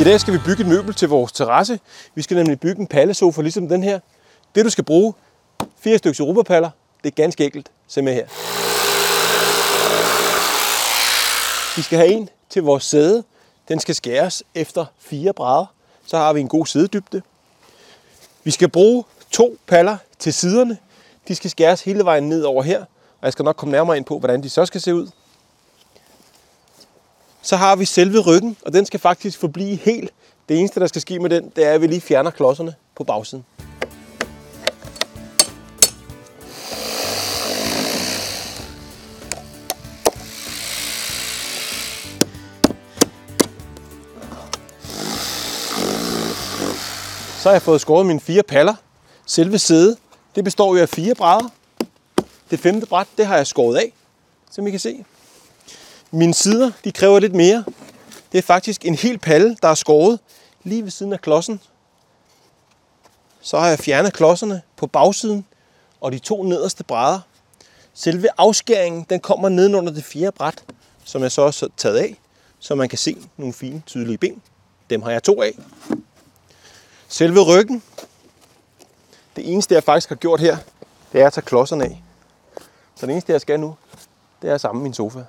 I dag skal vi bygge et møbel til vores terrasse. Vi skal nemlig bygge en pallesofa ligesom den her. Det du skal bruge, fire stykker europapaller. Det er ganske enkelt. Se med her. Vi skal have en til vores sæde. Den skal skæres efter fire brædder. Så har vi en god sædedybde. Vi skal bruge to paller til siderne. De skal skæres hele vejen ned over her. Og jeg skal nok komme nærmere ind på, hvordan de så skal se ud. Så har vi selve ryggen, og den skal faktisk forblive helt. Det eneste, der skal ske med den, det er, at vi lige fjerner klodserne på bagsiden. Så har jeg fået skåret mine fire paller. Selve sædet, det består jo af fire brædder. Det femte bræt, det har jeg skåret af, som I kan se. Mine sider, de kræver lidt mere. Det er faktisk en hel palle, der er skåret lige ved siden af klodsen. Så har jeg fjernet klodserne på bagsiden og de to nederste brædder. Selve afskæringen, den kommer nedenunder det fjerde bræt, som jeg så også har taget af, så man kan se nogle fine, tydelige ben. Dem har jeg to af. Selve ryggen, det eneste jeg faktisk har gjort her, det er at tage klodserne af. Så det eneste jeg skal nu, det er at samle min sofa.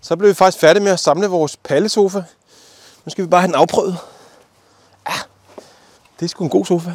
Så blev vi faktisk færdige med at samle vores pallesofa. Nu skal vi bare have den afprøvet. Ja, det er sgu en god sofa.